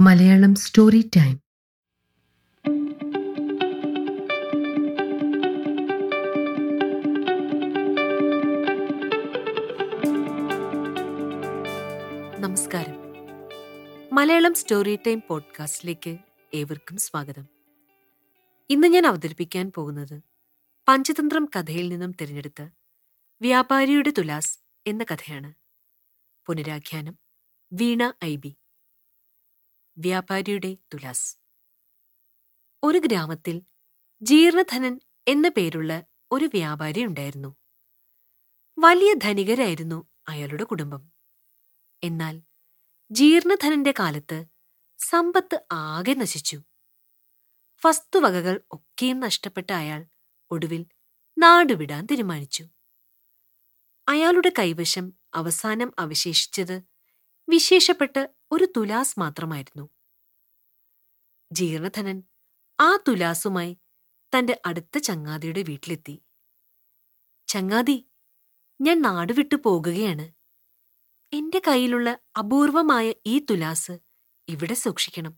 Malayalam story time നമസ്കാരം. Malayalam story time പോഡ്കാസ്റ്റിലേക്ക് ഏവർക്കും സ്വാഗതം. ഇന്ന് ഞാൻ അവതരിപ്പിക്കാൻ പോകുന്നത് പഞ്ചതന്ത്രം കഥയിൽ നിന്നും തിരഞ്ഞെടുത്ത വ്യാപാരിയുടെ തുലാസ് എന്ന കഥയാണ്. പുനരാഖ്യാനം വീണ ഐ ബി. വ്യാപാരിയുടെ തുലാസ്. ഒരു ഗ്രാമത്തിൽ ജീർണധനൻ എന്ന പേരുള്ള ഒരു വ്യാപാരി ഉണ്ടായിരുന്നു. വലിയ ധനികരായിരുന്നു അയാളുടെ കുടുംബം. എന്നാൽ ജീർണധനന്റെ കാലത്ത് സമ്പത്ത് ആകെ നശിച്ചു. വസ്തുവകകൾ ഒക്കെയും നഷ്ടപ്പെട്ട അയാൾ ഒടുവിൽ നാടുവിടാൻ തീരുമാനിച്ചു. അയാളുടെ കൈവശം അവസാനം അവശേഷിച്ചത് വിശേഷപ്പെട്ട ഒരു തുലാസ് മാത്രമായിരുന്നു. ജീർണധനൻ ആ തുലാസുമായി തന്റെ അടുത്ത ചങ്ങാതിയുടെ വീട്ടിലെത്തി. ചങ്ങാതി ഞാൻ നാടുവിട്ടു പോകുകയാണ്. എന്റെ കയ്യിലുള്ള അപൂർവമായ ഈ തുലാസ് ഇവിടെ സൂക്ഷിക്കണം.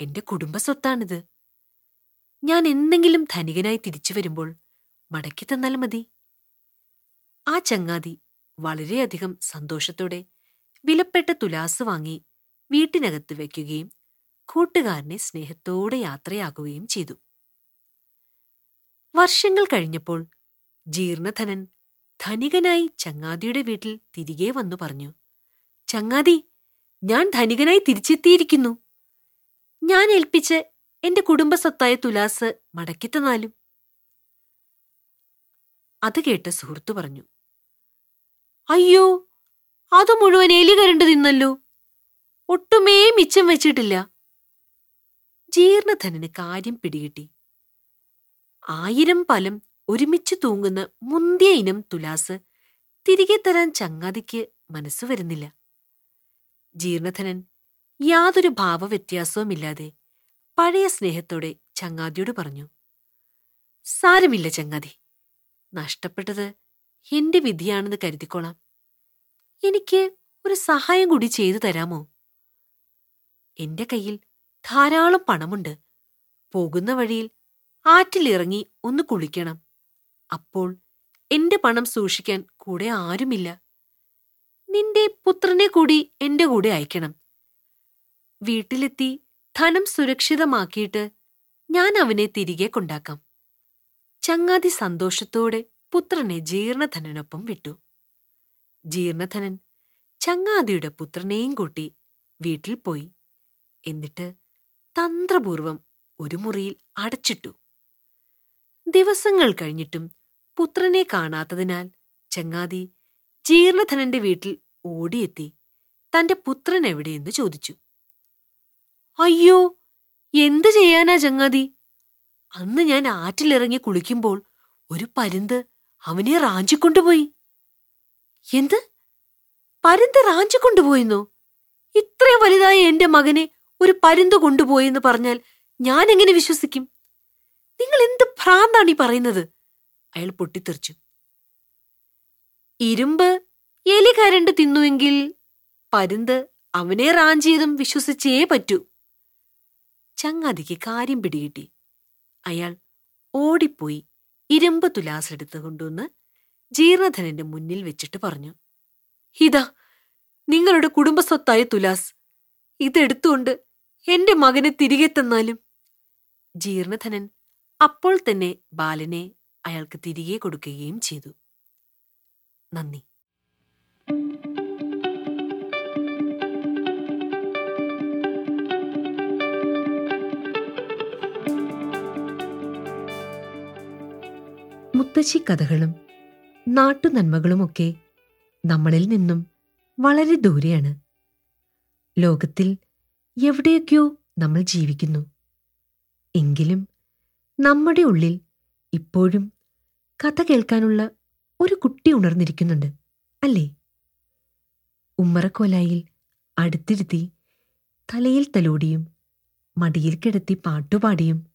എന്റെ കുടുംബസ്വത്താണിത്. ഞാൻ എന്തെങ്കിലും ധനികനായി തിരിച്ചു വരുമ്പോൾ മടക്കി തന്നാൽ മതി. ആ ചങ്ങാതി വളരെയധികം സന്തോഷത്തോടെ വിലപ്പെട്ട തുലാസ് വാങ്ങി വീട്ടിനകത്ത് വയ്ക്കുകയും കൂട്ടുകാരനെ സ്നേഹത്തോടെ യാത്രയാകുകയും ചെയ്തു. വർഷങ്ങൾ കഴിഞ്ഞപ്പോൾ ജീർണധനൻ ധനികനായി ചങ്ങാതിയുടെ വീട്ടിൽ തിരികെ വന്നു പറഞ്ഞു ചങ്ങാതി ഞാൻ ധനികനായി തിരിച്ചെത്തിയിരിക്കുന്നു. ഞാൻ ഏൽപ്പിച്ച് എന്റെ കുടുംബസ്വത്തായ തുലാസ് മടക്കിത്തന്നാലും അത് കേട്ട് സുഹൃത്തു പറഞ്ഞു അയ്യോ അത് മുഴുവൻ എലി കരണ്ടു നിന്നല്ലോ ഒട്ടുമേ മിച്ചം വെച്ചിട്ടില്ല. ജീർണധനന് കാര്യം പിടികിട്ടി. ആയിരം പലം ഒരുമിച്ച് തൂങ്ങുന്ന മുന്തിയ ഇനം തുലാസ് തിരികെ തരാൻ ചങ്ങാതിക്ക് മനസ്സു വരുന്നില്ല. ജീർണധനൻ യാതൊരു ഭാവവ്യത്യാസവുമില്ലാതെ പഴയ സ്നേഹത്തോടെ ചങ്ങാതിയോട് പറഞ്ഞു സാരമില്ല ചങ്ങാതി നഷ്ടപ്പെട്ടത് എന്റെ വിധിയാണെന്ന് കരുതിക്കോളാം. എനിക്ക് ഒരു സഹായം കൂടി ചെയ്തു തരാമോ? എന്റെ കയ്യിൽ ധാരാളം പണമുണ്ട്. പോകുന്ന വഴിയിൽ ആറ്റിലിറങ്ങി ഒന്ന് കുളിക്കണം. അപ്പോൾ എന്റെ പണം സൂക്ഷിക്കാൻ കൂടെ ആരുമില്ല. നിന്റെ പുത്രനെ കൂടി എന്റെ കൂടെ അയക്കണം. വീട്ടിലെത്തി ധനം സുരക്ഷിതമാക്കിയിട്ട് ഞാൻ അവനെ തിരികെ കൊണ്ടാക്കാം. ചങ്ങാതി സന്തോഷത്തോടെ പുത്രനെ ജീർണധനനൊപ്പം വിട്ടു. ജീർണധനൻ ചങ്ങാതിയുടെ പുത്രനെയും കൂട്ടി വീട്ടിൽ പോയി. എന്നിട്ട് തന്ത്രപൂർവം ഒരു മുറിയിൽ അടച്ചിട്ടു. ദിവസങ്ങൾ കഴിഞ്ഞിട്ടും പുത്രനെ കാണാത്തതിനാൽ ചങ്ങാതി ജീർണധനന്റെ വീട്ടിൽ ഓടിയെത്തി തന്റെ പുത്രൻ എവിടെയെന്ന് ചോദിച്ചു. അയ്യോ എന്ത് ചെയ്യാനാ ചങ്ങാതി? അന്ന് ഞാൻ ആറ്റിലിറങ്ങി കുളിക്കുമ്പോൾ ഒരു പരുന്ത് അവനെ റാഞ്ചിക്കൊണ്ടുപോയി. എന്ത്? പരുന്ത് റാഞ്ചിക്കൊണ്ടുപോയെന്നോ? ഇത്രയും വലുതായ എന്റെ മകനെ ഒരു പരുന്ത് കൊണ്ടുപോയെന്ന് പറഞ്ഞാൽ ഞാൻ എങ്ങനെ വിശ്വസിക്കും? നിങ്ങൾ എന്ത് ഭ്രാന്താണ് ഈ പറയുന്നത്? അയാൾ പൊട്ടിത്തെറിച്ചു. ഇരുമ്പ് എലി കരണ്ട് തിന്നുവെങ്കിൽ പരുന്ത് അവനെ റാഞ്ചിയതും വിശ്വസിച്ചേ പറ്റൂ. ചങ്ങാതിക്ക് കാര്യം പിടികിട്ടി. അയാൾ ഓടിപ്പോയി ഇരുമ്പ് തുലാസെടുത്ത് കൊണ്ടുവന്ന് ജീർണധനന്റെ മുന്നിൽ വെച്ചിട്ട് പറഞ്ഞു. ഇതാ നിങ്ങളുടെ കുടുംബസ്വത്തായ തുലാസ്. ഇതെടുത്തുകൊണ്ട് എന്റെ മകനെ തിരികെ തന്നാലും? ജീർണധനൻ അപ്പോൾ തന്നെ ബാലനെ അയാൾക്ക് തിരികെ കൊടുക്കുകയും ചെയ്തു. നന്ദി. മുത്തശ്ശി കഥകളും നാട്ടുനന്മകളുമൊക്കെ നമ്മളിൽ നിന്നും വളരെ ദൂരെയാണ്. ലോകത്തിൽ എവിടെയൊക്കെയോ നമ്മൾ ജീവിക്കുന്നു. എങ്കിലും നമ്മുടെ ഉള്ളിൽ ഇപ്പോഴും കഥ കേൾക്കാനുള്ള ഒരു കുട്ടി ഉണർന്നിരിക്കുന്നുണ്ട് അല്ലേ? ഉമ്മറക്കോലായിൽ അടുത്തിരുത്തി തലയിൽ തലോടിയും മടിയിൽ കിടത്തി പാട്ടുപാടിയും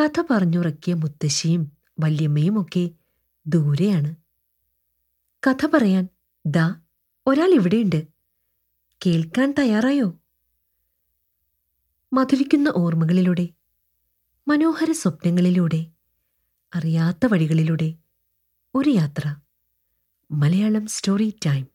കഥ പറഞ്ഞുറക്കിയ മുത്തശ്ശിയും വല്യമ്മയും ഒക്കെ ദൂരെയാണ്. കഥ പറയാൻ ദാ ഒരാൾ ഇവിടെയുണ്ട്. കേൾക്കാൻ തയ്യാറായോ? മധുരിക്കുന്ന ഓർമ്മകളിലൂടെ മനോഹര സ്വപ്നങ്ങളിലൂടെ അറിയാത്ത വഴികളിലൂടെ ഒരു യാത്ര. Malayalam story time.